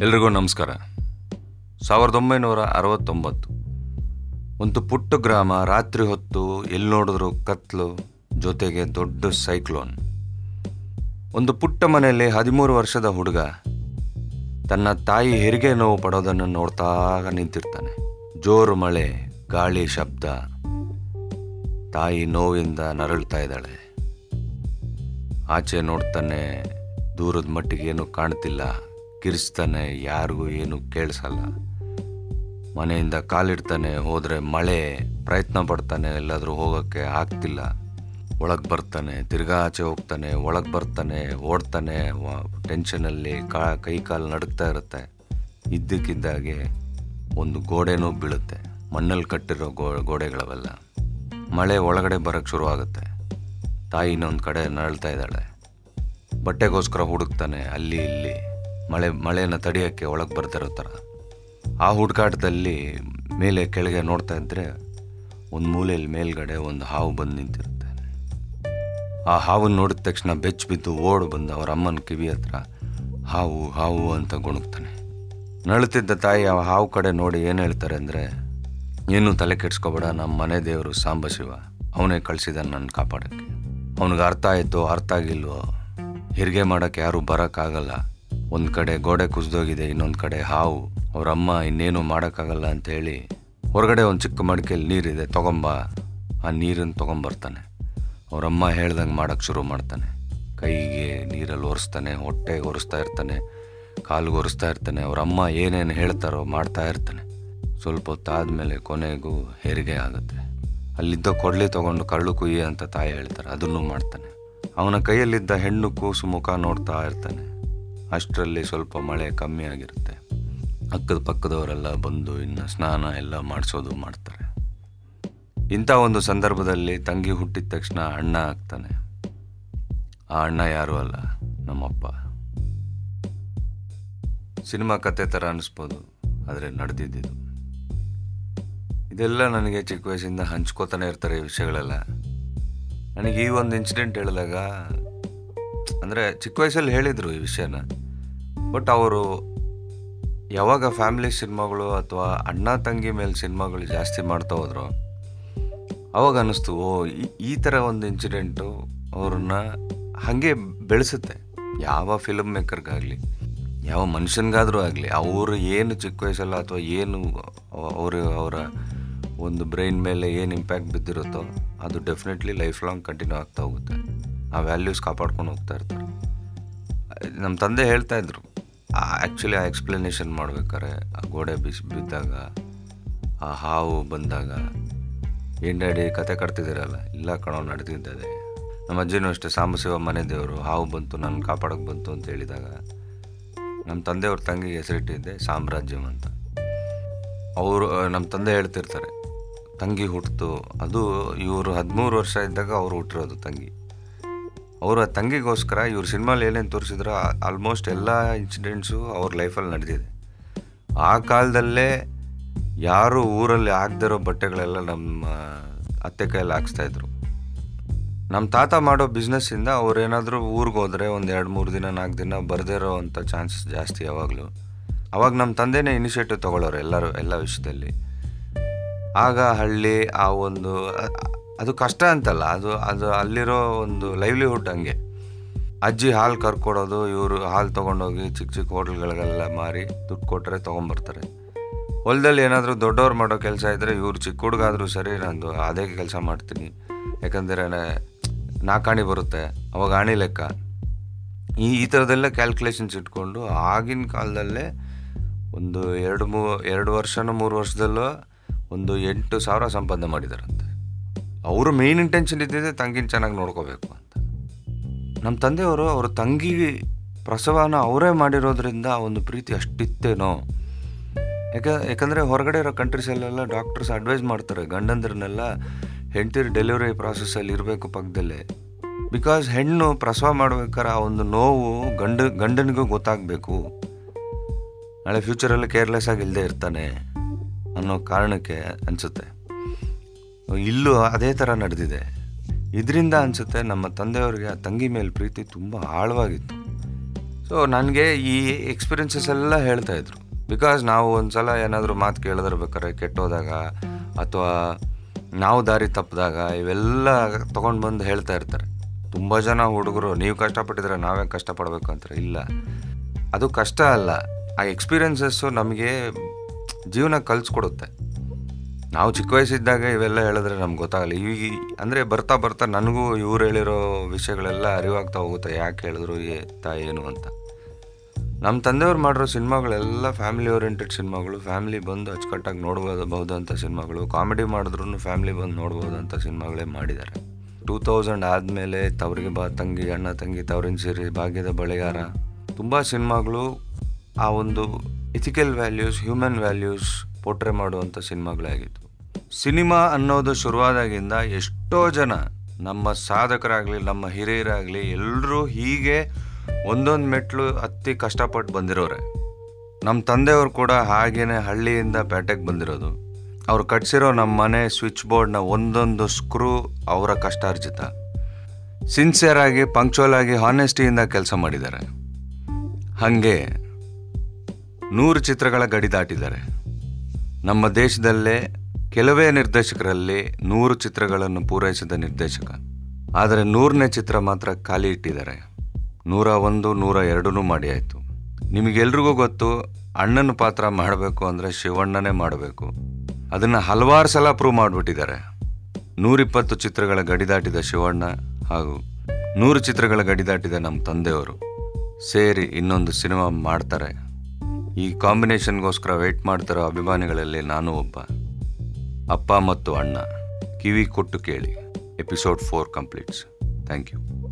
ಎಲ್ರಿಗೂ ನಮಸ್ಕಾರ. ಸಾವಿರದ ಒಂಬೈನೂರ ಅರವತ್ತೊಂಬತ್ತು. ಒಂದು ಪುಟ್ಟ ಗ್ರಾಮ, ರಾತ್ರಿ ಹೊತ್ತು ಎಲ್ಲಿ ನೋಡಿದ್ರು ಕತ್ಲು, ಜೊತೆಗೆ ದೊಡ್ಡ ಸೈಕ್ಲೋನ್. ಒಂದು ಪುಟ್ಟ ಮನೆಯಲ್ಲಿ ಹದಿಮೂರು ವರ್ಷದ ಹುಡುಗ ತನ್ನ ತಾಯಿ ಹೆರಿಗೆ ನೋವು ಪಡೋದನ್ನು ನೋಡ್ತಾ ನಿಂತಿರ್ತಾನೆ. ಜೋರು ಮಳೆ, ಗಾಳಿ ಶಬ್ದ. ತಾಯಿ ನೋವಿಂದ ನರಳ್ತಾ ಇದ್ದಾಳೆ. ಆಚೆ ನೋಡ್ತಾನೆ, ದೂರದ ಮಟ್ಟಿಗೆ ಏನು ಕಾಣ್ತಿಲ್ಲ. ಕಿರಿಸ್ತಾನೆ ಯಾರಿಗೂ ಏನು ಕೇಳಿಸಲ್ಲ. ಮನೆಯಿಂದ ಕಾಲಿಡ್ತಾನೆ, ಹೋದರೆ ಮಳೆ, ಪ್ರಯತ್ನ ಪಡ್ತಾನೆ, ಎಲ್ಲಾದರೂ ಹೋಗೋಕ್ಕೆ ಆಗ್ತಿಲ್ಲ. ಒಳಗೆ ಬರ್ತಾನೆ, ತಿರ್ಗಾ ಆಚೆ ಹೋಗ್ತಾನೆ, ಒಳಗೆ ಬರ್ತಾನೆ, ಓಡ್ತಾನೆ ಟೆನ್ಷನಲ್ಲಿ ಕಾ, ಕೈ ಕಾಲು ನಡುಕ್ತಾ ಇರುತ್ತೆ. ಇದ್ದಕ್ಕಿದ್ದಾಗೆ ಒಂದು ಗೋಡೆನೂ ಬೀಳುತ್ತೆ. ಮಣ್ಣಲ್ಲಿ ಕಟ್ಟಿರೋ ಗೋ, ಗೋಡೆಗಳವೆಲ್ಲ. ಮಳೆ ಒಳಗಡೆ ಬರೋಕ್ಕೆ ಶುರುವಾಗುತ್ತೆ ತಾಯಿ ಇನ್ನೊಂದು ಕಡೆ ನರಳ್ತಾ ಇದ್ದಾಳೆ. ಬಟ್ಟೆಗೋಸ್ಕರ ಹುಡುಕ್ತಾನೆ, ಅಲ್ಲಿ, ಇಲ್ಲಿ. ಮಳೆ, ಮಳೆಯನ್ನು ತಡೆಯೋಕ್ಕೆ ಒಳಗೆ ಬರ್ತಿರೋ ಥರ. ಆ ಹುಡುಕಾಟದಲ್ಲಿ ಮೇಲೆ ಕೆಳಗೆ ನೋಡ್ತಾ ಇದ್ದರೆ ಒಂದು ಮೂಲೆಯಲ್ಲಿ ಮೇಲ್ಗಡೆ ಒಂದು ಹಾವು ಬಂದು ನಿಂತಿರುತ್ತೆ. ಆ ಹಾವನ್ನು ನೋಡಿದ ತಕ್ಷಣ ಬೆಚ್ಚ ಬಿದ್ದು ಓಡು ಬಂದು ಅವರ ಅಮ್ಮನ ಕಿವಿ ಹತ್ರ ಹಾವು ಹಾವು ಅಂತ ಗುಣಗ್ತಾನೆ. ನಳುತ್ತಿದ್ದ ತಾಯಿ ಆ ಹಾವು ಕಡೆ ನೋಡಿ ಏನು ಹೇಳ್ತಾರೆ ಅಂದರೆ ಏನು ತಲೆ ಕೆಡ್ಸ್ಕೊಬೇಡ, ನಮ್ಮ ಮನೆ ದೇವರು ಸಾಂಬಶಿವ ಅವನೇ ಕಳಿಸಿದ ನನ್ನ ಕಾಪಾಡೋಕ್ಕೆ. ಅವನಿಗೆ ಅರ್ಥ ಆಯಿತು, ಅರ್ಥ ಆಗಿಲ್ವೋ, ಹೆರಿಗೆ ಮಾಡೋಕ್ಕೆ ಯಾರೂ ಬರೋಕ್ಕಾಗಲ್ಲ. ಒಂದು ಕಡೆ ಗೋಡೆ ಕುಸಿದೋಗಿದೆ, ಇನ್ನೊಂದು ಕಡೆ ಹಾವು. ಅವರಮ್ಮ ಇನ್ನೇನು ಮಾಡೋಕ್ಕಾಗಲ್ಲ ಅಂತ ಹೇಳಿ ಹೊರಗಡೆ ಒಂದು ಚಿಕ್ಕ ಮಡಿಕೆಯಲ್ಲಿ ನೀರಿದೆ, ತೊಗೊಂಬ. ಆ ನೀರನ್ನು ತೊಗೊಂಬರ್ತಾನೆ. ಅವರಮ್ಮ ಹೇಳ್ದಂಗೆ ಮಾಡೋಕ್ಕೆ ಶುರು ಮಾಡ್ತಾನೆ. ಕೈಗೆ ನೀರಲ್ಲಿ ಒರೆಸ್ತಾನೆ ಹೊಟ್ಟೆಗೆ ಒರೆಸ್ತಾ ಇರ್ತಾನೆ, ಕಾಲಿಗೆ ಒರೆಸ್ತಾ ಇರ್ತಾನೆ. ಅವರಮ್ಮ ಏನೇನು ಹೇಳ್ತಾರೋ ಮಾಡ್ತಾ ಇರ್ತಾನೆ. ಸ್ವಲ್ಪ ಹೊತ್ತಾದಮೇಲೆ ಕೊನೆಗೂ ಹೆರಿಗೆ ಆಗುತ್ತೆ. ಅಲ್ಲಿದ್ದ ಕೊಡಲಿ ತಗೊಂಡು ಕರಳು ಕುಯ್ಯಿ ಅಂತ ತಾಯಿ ಹೇಳ್ತಾರೆ, ಅದನ್ನು ಮಾಡ್ತಾನೆ. ಅವನ ಕೈಯಲ್ಲಿದ್ದ ಹೆಣ್ಣು ಕೂಸು ಮುಖ ನೋಡ್ತಾ ಇರ್ತಾನೆ. ಅಷ್ಟರಲ್ಲಿ ಸ್ವಲ್ಪ ಮಳೆ ಕಮ್ಮಿ ಆಗಿರುತ್ತೆ. ಅಕ್ಕದ ಪಕ್ಕದವರೆಲ್ಲ ಬಂದು ಇನ್ನು ಸ್ನಾನ ಎಲ್ಲ ಮಾಡಿಸೋದು ಮಾಡ್ತಾರೆ. ಇಂಥ ಒಂದು ಸಂದರ್ಭದಲ್ಲಿ ತಂಗಿ ಹುಟ್ಟಿದ ತಕ್ಷಣ ಅಣ್ಣ ಆಗ್ತಾನೆ. ಆ ಅಣ್ಣ ಯಾರೂ ಅಲ್ಲ, ನಮ್ಮಪ್ಪ. ಸಿನಿಮಾ ಕತೆ ಥರ ಅನ್ನಿಸ್ಬೋದು ಆದರೆ ನಡೆದಿದ್ದು ಇದೆಲ್ಲ ನನಗೆ ಚಿಕ್ಕ ವಯಸ್ಸಿಂದ ಹಂಚ್ಕೋತಾನೆ ಇರ್ತಾರೆ ಈ ವಿಷಯಗಳೆಲ್ಲ. ನನಗೆ ಈ ಒಂದು ಇನ್ಸಿಡೆಂಟ್ ಹೇಳಿದಾಗ ಅಂದರೆ ಚಿಕ್ಕ ವಯಸ್ಸಲ್ಲಿ ಹೇಳಿದರು ಈ ವಿಷಯನ. ಬಟ್ ಅವರು ಯಾವಾಗ ಫ್ಯಾಮಿಲಿ ಸಿನಿಮಾಗಳು ಅಥವಾ ಅಣ್ಣ ತಂಗಿ ಮೇಲೆ ಸಿನಿಮಾಗಳು ಜಾಸ್ತಿ ಮಾಡ್ತಾ ಹೋದ್ರು, ಅವಾಗ ಅನ್ನಿಸ್ತು, ಓ, ಈ- ಥರ ಒಂದು ಇನ್ಸಿಡೆಂಟು ಅವ್ರನ್ನ ಹಾಗೆ ಬೆಳೆಸುತ್ತೆ. ಯಾವ ಫಿಲ್ಮ್ ಮೇಕರ್ಗಾಗಲಿ ಯಾವ ಮನುಷ್ಯನಿಗಾದರೂ ಆಗಲಿ, ಅವರು ಏನು ಚಿಕ್ಕ ವಯಸ್ಸಲ್ಲ ಅಥವಾ ಏನು ಅವರು ಅವರ ಒಂದು ಬ್ರೈನ್ ಮೇಲೆ ಏನು ಇಂಪ್ಯಾಕ್ಟ್ ಬಿದ್ದಿರುತ್ತೋ, ಅದು ಡೆಫಿನೆಟ್ಲಿ ಲೈಫ್ ಲಾಂಗ್ ಕಂಟಿನ್ಯೂ ಆಗ್ತಾ ಹೋಗುತ್ತೆ. ಆ ವ್ಯಾಲ್ಯೂಸ್ ಕಾಪಾಡ್ಕೊಂಡು ಹೋಗ್ತಾ ಇರ್ತಾರೆ. ನಮ್ಮ ತಂದೆ ಹೇಳ್ತಾ ಇದ್ರು ಆ್ಯಕ್ಚುಲಿ ಆ ಎಕ್ಸ್ಪ್ಲನೇಷನ್ ಮಾಡ್ಬೇಕಾರೆ ಆ ಗೋಡೆ ಬಿಸಿ, ಬಿದ್ದಾಗ, ಆ ಹಾವು ಬಂದಾಗ ಏನು ಕತೆ ಕಟ್ತಿದ್ದೀರಲ್ಲ? ಇಲ್ಲ ಕಣೋ ನಡೆದಿದ್ದದೆ ನಮ್ಮ ಅಜ್ಜಿನೂ ಅಷ್ಟೇ ಸಾಂಬಶಿವ ಮನೆ ದೇವರು, ಹಾವು ಬಂತು ನನ್ನ ಕಾಪಾಡೋಕೆ ಬಂತು ಅಂತ ಹೇಳಿದಾಗ ನಮ್ಮ ತಂದೆಯವ್ರ ತಂಗಿಗೆ ಹೆಸರಿಟ್ಟಿದ್ದೆ ಸಾಮ್ರಾಜ್ಯಂ ಅಂತ. ಅವರು ನಮ್ಮ ತಂದೆ ಹೇಳ್ತಿರ್ತಾರೆ, ತಂಗಿ ಹುಟ್ಟಿತು ಅದು ಇವರು ಹದಿಮೂರು ವರ್ಷ ಇದ್ದಾಗ ಅವರು ಹುಟ್ಟಿರೋದು ತಂಗಿ. ಅವರ ತಂಗಿಗೋಸ್ಕರ ಇವ್ರ ಸಿನಿಮಾಲಿ ಏನೇನು ತೋರಿಸಿದ್ರು ಆಲ್ಮೋಸ್ಟ್ ಎಲ್ಲ ಇನ್ಸಿಡೆಂಟ್ಸು ಅವ್ರ ಲೈಫಲ್ಲಿ ನಡೆದಿದೆ. ಆ ಕಾಲದಲ್ಲೇ ಯಾರು ಊರಲ್ಲಿ ಆಗದಿರೋ ಬಟ್ಟೆಗಳೆಲ್ಲ ನಮ್ಮ ಅತ್ತೆ ಕೈಯಲ್ಲಿ ಹಾಕ್ಸ್ತಾಯಿದ್ರು ನಮ್ಮ ತಾತ ಮಾಡೋ ಬಿಸ್ನೆಸ್ಸಿಂದ ಅವ್ರೇನಾದರೂ ಊರಿಗೆ ಹೋದರೆ ಒಂದು ಎರಡು ಮೂರು ದಿನ, ನಾಲ್ಕು ದಿನ ಬರದೇ ಇರೋ ಅಂಥ ಚಾನ್ಸಸ್ ಜಾಸ್ತಿ ಯಾವಾಗಲೂ. ಅವಾಗ ನಮ್ಮ ತಂದೆನೇ ಇನಿಷಿಯೇಟಿವ್ ತೊಗೊಳ್ಳೋರು ಎಲ್ಲರೂ, ಎಲ್ಲ ವಿಷಯದಲ್ಲಿ. ಆಗ ಹಳ್ಳಿ, ಆ ಒಂದು ಅದು ಕಷ್ಟ ಅಂತಲ್ಲ, ಅದು ಅದು ಅಲ್ಲಿರೋ ಒಂದು ಲೈವ್ಲಿಹುಡ್ ಹಂಗೆ. ಅಜ್ಜಿ ಹಾಲು ಕರ್ಕೊಡೋದು, ಇವರು ಹಾಲು ತೊಗೊಂಡೋಗಿ ಚಿಕ್ಕ ಚಿಕ್ಕ ಹೋಟ್ಲ್ಗಳಿಗೆಲ್ಲ ಮಾರಿ ದುಡ್ಡು ಕೊಟ್ಟರೆ ತೊಗೊಂಬರ್ತಾರೆ. ಹೊಲದಲ್ಲಿ ಏನಾದರೂ ದೊಡ್ಡವ್ರು ಮಾಡೋ ಕೆಲಸ ಇದ್ದರೆ ಇವ್ರು ಚಿಕ್ಕ ಹುಡುಗಾದರೂ ಸರಿ ನಂದು ಅದೇ ಕೆಲಸ ಮಾಡ್ತೀನಿ. ಯಾಕಂದರೆ ನಾಕಾಣಿ ಬರುತ್ತೆ, ಅವಾಗ ಆಣಿ ಲೆಕ್ಕ. ಈ ಈ ಥರದ್ದೆಲ್ಲ ಕ್ಯಾಲ್ಕುಲೇಷನ್ಸ್ ಇಟ್ಕೊಂಡು ಆಗಿನ ಕಾಲದಲ್ಲೇ ಒಂದು ಎರಡು ಮೂ, ಎರಡು ವರ್ಷನೂ ಮೂರು ವರ್ಷದಲ್ಲೋ ಒಂದು ಎಂಟು ಸಾವಿರ ಸಂಪಾದನೆ ಮಾಡಿದಾರಂತೆ. ಅವರು ಮೇನ್ ಇಂಟೆನ್ಷನ್ ಇದ್ದಿದ್ದೆ ತಂಗಿನ ಚೆನ್ನಾಗಿ ನೋಡ್ಕೋಬೇಕು ಅಂತ. ನಮ್ಮ ತಂದೆಯವರು ಅವರ ತಂಗಿ ಪ್ರಸವನ ಅವರೇ ಮಾಡಿರೋದ್ರಿಂದ ಒಂದು ಪ್ರೀತಿ ಅಷ್ಟಿತ್ತೇನೋ. ಯಾಕೆ, ಯಾಕಂದರೆ ಹೊರಗಡೆ ಇರೋ ಕಂಟ್ರೀಸಲ್ಲೆಲ್ಲ ಡಾಕ್ಟರ್ಸ್ ಅಡ್ವೈಸ್ ಮಾಡ್ತಾರೆ, ಗಂಡಂದ್ರನ್ನೆಲ್ಲ ಹೆಂಡತಿರು ಡೆಲಿವರಿ ಪ್ರಾಸೆಸ್ಸಲ್ಲಿ ಇರಬೇಕು ಪಕ್ಕದಲ್ಲೇ ಬಿಕಾಸ್ ಹೆಣ್ಣು ಪ್ರಸವ ಮಾಡ್ಬೇಕಾದ್ರೆ ಆ ಒಂದು ನೋವು ಗಂಡ, ಗಂಡನಿಗೂ ಗೊತ್ತಾಗಬೇಕು. ನಾಳೆ ಫ್ಯೂಚರಲ್ಲಿ ಕೇರ್ಲೆಸ್ ಆಗಿ ಇಲ್ಲದೆ ಇರ್ತಾನೆ ಅನ್ನೋ ಕಾರಣಕ್ಕೆ ಅನಿಸುತ್ತೆ. ಇಲ್ಲೂ ಅದೇ ಥರ ನಡೆದಿದೆ. ಇದರಿಂದ ಅನಿಸುತ್ತೆ ನಮ್ಮ ತಂದೆಯವ್ರಿಗೆ ಆ ತಂಗಿ ಮೇಲೆ ಪ್ರೀತಿ ತುಂಬ ಆಳವಾಗಿತ್ತು. ಸೊ ನನಗೆ ಈ ಎಕ್ಸ್ಪೀರಿಯನ್ಸಸ್ ಎಲ್ಲ ಹೇಳ್ತಾ ಇದ್ರು. ಬಿಕಾಸ್ ನಾವು ಒಂದು ಸಲ ಏನಾದರೂ ಮಾತು ಕೇಳಿದ್ರೆ ಬೇಕಾದ್ರೆ ಕೆಟ್ಟೋದಾಗ ಅಥವಾ ನಾವು ದಾರಿ ತಪ್ಪಿದಾಗ ಇವೆಲ್ಲ ತೊಗೊಂಡು ಬಂದು ಹೇಳ್ತಾ ಇರ್ತಾರೆ. ತುಂಬ ಜನ ಹುಡುಗರು, ನೀವು ಕಷ್ಟಪಟ್ಟಿದ್ರೆ ನಾವೇ ಕಷ್ಟಪಡಬೇಕು? ಅಂತಾರೆ. ಇಲ್ಲ. ಅದು ಕಷ್ಟ ಅಲ್ಲ. ಆ ಎಕ್ಸ್ಪೀರಿಯನ್ಸಸ್ಸು ನಮಗೆ ಜೀವನ ಕಲಿಸ್ಕೊಡುತ್ತೆ. ನಾವು ಚಿಕ್ಕ ವಯಸ್ಸಿದ್ದಾಗ ಇವೆಲ್ಲ ಹೇಳಿದ್ರೆ ನಮ್ಗೆ ಗೊತ್ತಾಗಲ್ಲ. ಈಗ ಅಂದರೆ ಬರ್ತಾ ಬರ್ತಾ ನನಗೂ ಇವ್ರು ಹೇಳಿರೋ ವಿಷಯಗಳೆಲ್ಲ ಅರಿವಾಗ್ತಾ ಹೋಗುತ್ತೆ. ಯಾಕೆ ಹೇಳಿದ್ರು ತಾಯಿ ಏನು ಅಂತ. ನಮ್ಮ ತಂದೆಯವ್ರು ಮಾಡಿರೋ ಸಿನಿಮಾಗಳೆಲ್ಲ ಫ್ಯಾಮಿಲಿ ಓರಿಯೆಂಟೆಡ್ ಸಿನಿಮಾಗಳು. ಫ್ಯಾಮಿಲಿ ಬಂದು ಅಚ್ಚುಕಟ್ಟಾಗಿ ನೋಡ್ಬೋದು ಸಿನಿಮಾಗಳು. ಕಾಮಿಡಿ ಮಾಡಿದ್ರು ಫ್ಯಾಮಿಲಿ ಬಂದು ನೋಡ್ಬೋದು ಅಂತ ಸಿನಿಮಾಗಳೇ ಮಾಡಿದ್ದಾರೆ. ಟೂ ತೌಸಂಡ್ ಆದಮೇಲೆ ತವರಿಗೆ ಬಾ, ತಂಗಿ, ಅಣ್ಣ, ತಂಗಿ, ತವರಿನ ಸಿರಿ ಭಾಗ್ಯದ ಬಳೆಗಾರ. ತುಂಬ ಸಿನಿಮಾಗಳು ಆ ಒಂದು ethical values human values portray ಮಾಡುವಂಥ ಸಿನಿಮಾಗಳೇ ಆಗಿತ್ತು. ಸಿನಿಮಾ ಅನ್ನೋದು ಶುರುವಾದಾಗಿಂದ ಎಷ್ಟೋ ಜನ ನಮ್ಮ ಸಾಧಕರಾಗಲಿ, ನಮ್ಮ ಹಿರಿಯರಾಗಲಿ ಎಲ್ಲರೂ ಹೀಗೆ ಒಂದೊಂದು ಮೆಟ್ಲು ಹತ್ತಿ ಕಷ್ಟಪಟ್ಟು ಬಂದಿರೋರೆ. ನಮ್ಮ ತಂದೆಯವರು ಕೂಡ ಹಾಗೇನೆ ಹಳ್ಳಿಯಿಂದ ಪೇಟೆಗೆ ಬಂದಿರೋದು. ಅವ್ರು ಕಟ್ಸಿರೋ ನಮ್ಮ ಮನೆ ಸ್ವಿಚ್ ಬೋರ್ಡ್ನ ಒಂದೊಂದು ಸ್ಕ್ರೂ ಅವರ ಕಷ್ಟಾರ್ಜಿತ ಸಿನ್ಸಿಯರ್ ಆಗಿ, ಪಂಕ್ಚುವಲ್ ಆಗಿ, ಹಾನೆಸ್ಟಿಯಿಂದ ಕೆಲಸ ಮಾಡಿದ್ದಾರೆ. ಹಾಗೆ ನೂರು ಚಿತ್ರಗಳ ಗಡಿ ದಾಟಿದ್ದಾರೆ. ನಮ್ಮ ದೇಶದಲ್ಲೇ ಕೆಲವೇ ನಿರ್ದೇಶಕರಲ್ಲಿ ನೂರು ಚಿತ್ರಗಳನ್ನು ಪೂರೈಸಿದ ನಿರ್ದೇಶಕ. ಆದರೆ ನೂರನೇ ಚಿತ್ರ ಮಾತ್ರ ಖಾಲಿ ಇಟ್ಟಿದ್ದಾರೆ. ನೂರ ಒಂದು, ನೂರ ಎರಡೂ ಮಾಡಿ ಆಯಿತು. ನಿಮಗೆಲ್ರಿಗೂ ಗೊತ್ತು, ಅಣ್ಣನ ಪಾತ್ರ ಮಾಡಬೇಕು ಅಂದರೆ ಶಿವಣ್ಣನೇ ಮಾಡಬೇಕು. ಅದನ್ನು ಹಲವಾರು ಸಲ ಪ್ರೂವ್ ಮಾಡಿಬಿಟ್ಟಿದ್ದಾರೆ. ನೂರಿಪ್ಪತ್ತು ಚಿತ್ರಗಳ ಗಡಿದಾಟಿದ ಶಿವಣ್ಣ ಹಾಗೂ ನೂರು ಚಿತ್ರಗಳ ಗಡಿದಾಟಿದ ನಮ್ಮ ತಂದೆಯವರು ಸೇರಿ ಇನ್ನೊಂದು ಸಿನಿಮಾ ಮಾಡ್ತಾರೆ. ಈ ಕಾಂಬಿನೇಷನ್ಗೋಸ್ಕರ ವೆಯ್ಟ್ ಮಾಡ್ತಿರೋ ಅಭಿಮಾನಿಗಳಲ್ಲಿ ನಾನು ಒಬ್ಬ. ಅಪ್ಪ ಮತ್ತು ಅಣ್ಣ ಕಿವಿ ಕೊಟ್ಟು ಕೇಳಿ. Episode four completes. Thank you.